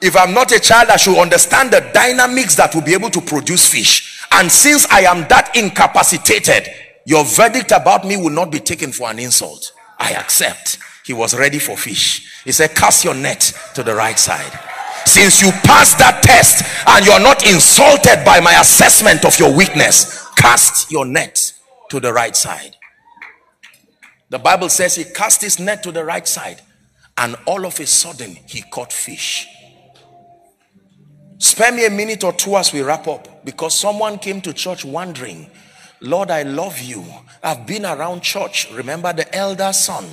if I'm not a child, I should understand the dynamics that will be able to produce fish. And since I am that incapacitated, your verdict about me will not be taken for an insult. I accept. He was ready for fish. He said, Cast your net to the right side. Since you passed that test and you're not insulted by my assessment of your weakness, cast your net to the right side. The Bible says he cast his net to the right side, and all of a sudden he caught fish. Spare me a minute or two as we wrap up because someone came to church wondering Lord, I love you. I've been around church. Remember the elder son.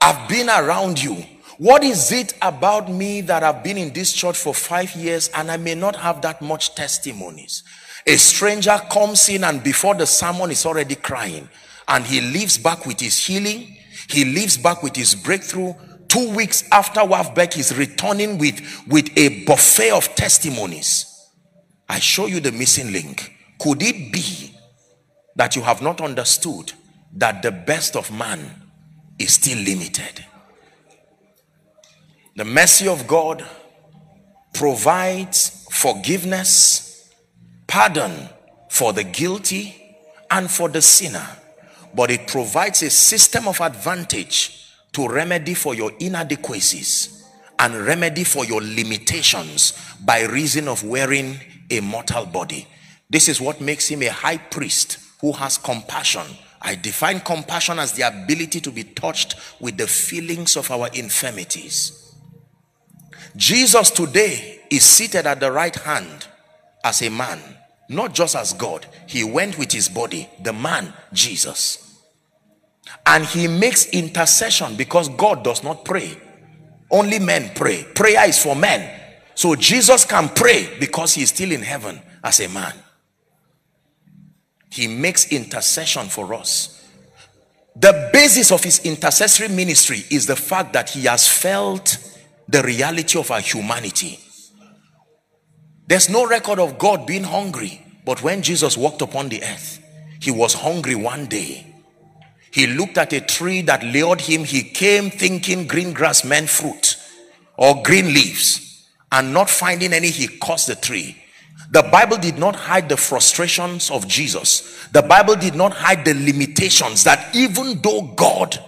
I've been around you. What is it about me that I've been in this church for five years and I may not have that much testimonies? A stranger comes in and before the sermon is already crying and he leaves back with his healing. He leaves back with his breakthrough. Two weeks after WAFBEC, is returning with, with a buffet of testimonies. I show you the missing link. Could it be that you have not understood that the best of man is still limited? The mercy of God provides forgiveness, pardon for the guilty and for the sinner, but it provides a system of advantage to remedy for your inadequacies and remedy for your limitations by reason of wearing a mortal body. This is what makes him a high priest who has compassion. I define compassion as the ability to be touched with the feelings of our infirmities. Jesus today is seated at the right hand as a man, not just as God. He went with his body, the man, Jesus. And he makes intercession because God does not pray. Only men pray. Prayer is for men. So Jesus can pray because he is still in heaven as a man. He makes intercession for us. The basis of his intercessory ministry is the fact that he has felt the reality of our humanity. There's no record of God being hungry, but when Jesus walked upon the earth, he was hungry one day. He looked at a tree that lured him. He came thinking green grass meant fruit or green leaves, and not finding any, he cursed the tree. The Bible did not hide the frustrations of Jesus. The Bible did not hide the limitations that even though God,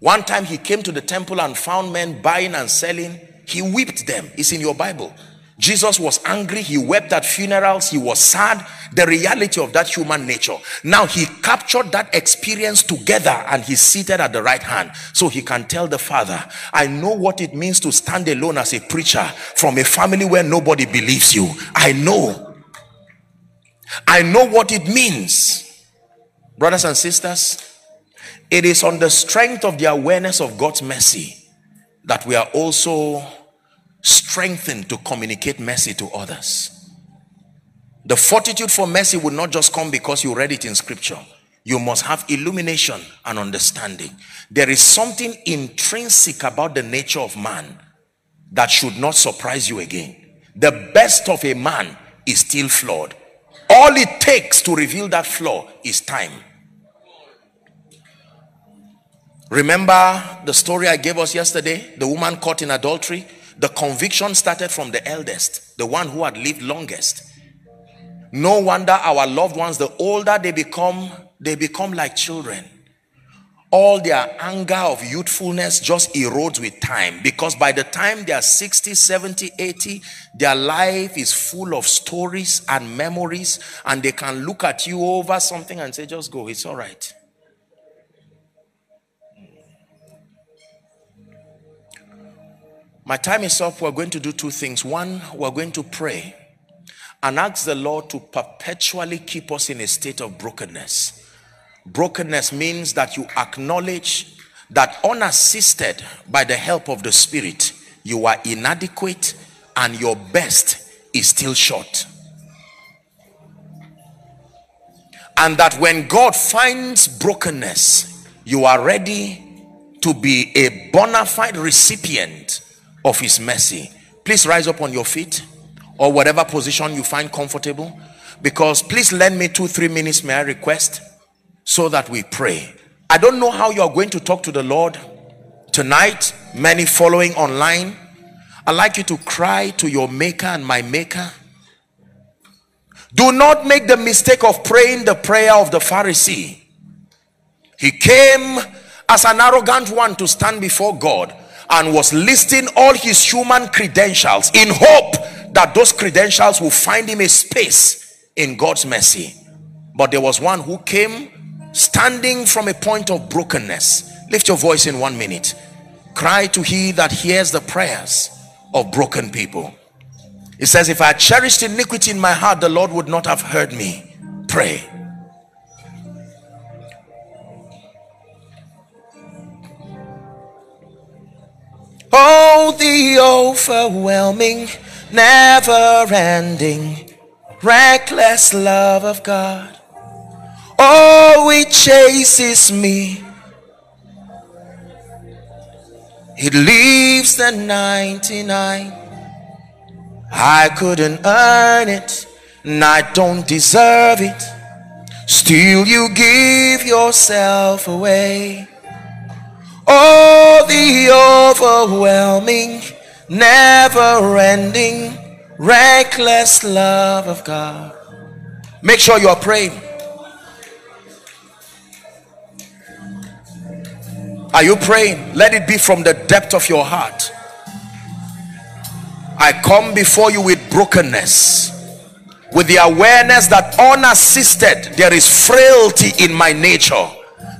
one time he came to the temple and found men buying and selling, he whipped them. It's in your Bible. Jesus was angry. He wept at funerals. He was sad. The reality of that human nature. Now he captured that experience together and he's seated at the right hand. So he can tell the father, I know what it means to stand alone as a preacher from a family where nobody believes you. I know. I know what it means. Brothers and sisters, it is on the strength of the awareness of God's mercy that we are also strengthened to communicate mercy to others. The fortitude for mercy will not just come because you read it in scripture. You must have illumination and understanding. There is something intrinsic about the nature of man that should not surprise you again. The best of a man is still flawed. All it takes to reveal that flaw is time. Remember the story I gave us yesterday? The woman caught in adultery? The conviction started from the eldest, the one who had lived longest. No wonder our loved ones, the older they become, they become like children. All their anger of youthfulness just erodes with time because by the time they are 60, 70, 80, their life is full of stories and memories, and they can look at you over something and say, Just go, it's all right. My time is up. We're going to do two things. One, we're going to pray and ask the Lord to perpetually keep us in a state of brokenness. Brokenness means that you acknowledge that unassisted by the help of the Spirit, you are inadequate and your best is still short. And that when God finds brokenness, you are ready to be a bona fide recipient of his mercy. Please rise up on your feet or whatever position you find comfortable because please lend me two three minutes may i request so that we pray. I don't know how you're going to talk to the lord tonight. Many following online. I'd like you to cry to your maker and my maker. Do not make the mistake of praying the prayer of the pharisee. He came as an arrogant one to stand before god and was listing all his human credentials in hope that those credentials will find him a space in God's mercy. But there was one who came standing from a point of brokenness. Lift your voice in one minute. Cry to he that hears the prayers of broken people. It says, If I cherished iniquity in my heart, the Lord would not have heard me. Pray. Oh, the overwhelming, never ending, reckless love of God. Oh, it chases me. It leaves the 99. I couldn't earn it, and I don't deserve it. Still, you give yourself away. Oh, the overwhelming, never ending, reckless love of God. Make sure you are praying. Are you praying? Let it be from the depth of your heart. I come before you with brokenness, with the awareness that unassisted there is frailty in my nature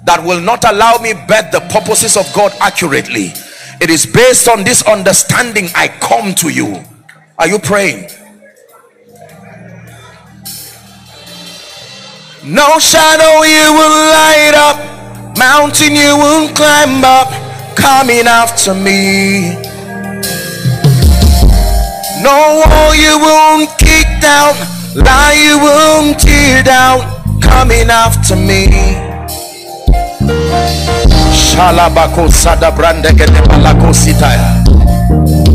that will not allow me bet the purposes of God accurately. It is based on this understanding I come to you. Are you praying? No shadow you will light up, mountain you will climb up, coming after me. No wall you won't kick down, lie you won't tear down, coming after me. Shalabako sada brande gede balako sitaya.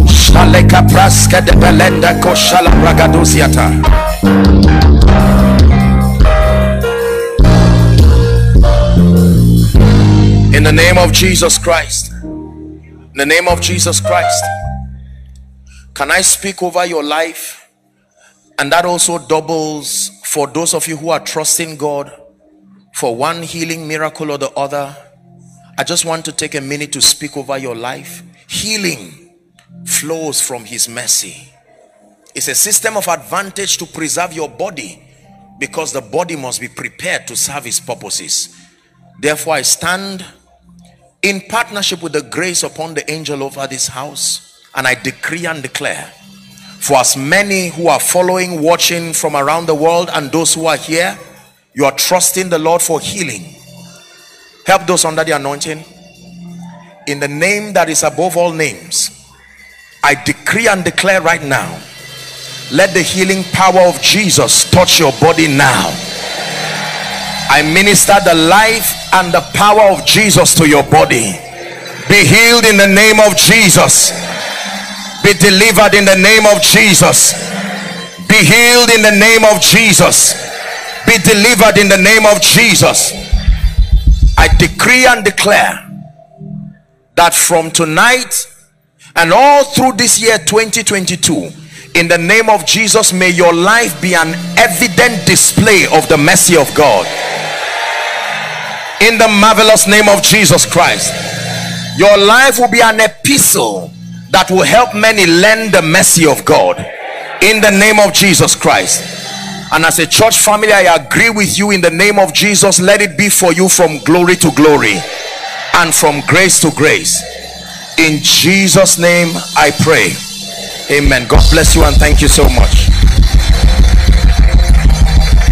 Shaleka praske de belenda ko shalabragadusiata. In the name of Jesus Christ. In the name of Jesus Christ. Can I speak over your life? And that also doubles for those of you who are trusting God for one healing miracle or the other I just want to take a minute to speak over your life. Healing flows from his mercy. It's a system of advantage to preserve your body because the body must be prepared to serve his purposes. Therefore, I stand in partnership with the grace upon the angel over this house and I decree and declare for as many who are following, watching from around the world and those who are here, you are trusting the Lord for healing Help those under the anointing. In the name that is above all names, I decree and declare right now, let the healing power of Jesus touch your body now. I minister the life and the power of Jesus to your body. Be healed in the name of Jesus. Be delivered in the name of Jesus. Be healed in the name of Jesus. Be delivered in the name of Jesus. I decree and declare that from tonight and all through this year 2022 in the name of Jesus may your life be an evident display of the mercy of God. In the marvelous name of Jesus Christ your life will be an epistle that will help many learn the mercy of God. In the name of Jesus Christ and as a church family i agree with you in the name of jesus let it be for you from glory to glory and from grace to grace In Jesus' name I pray. Amen. God bless you and thank you so much.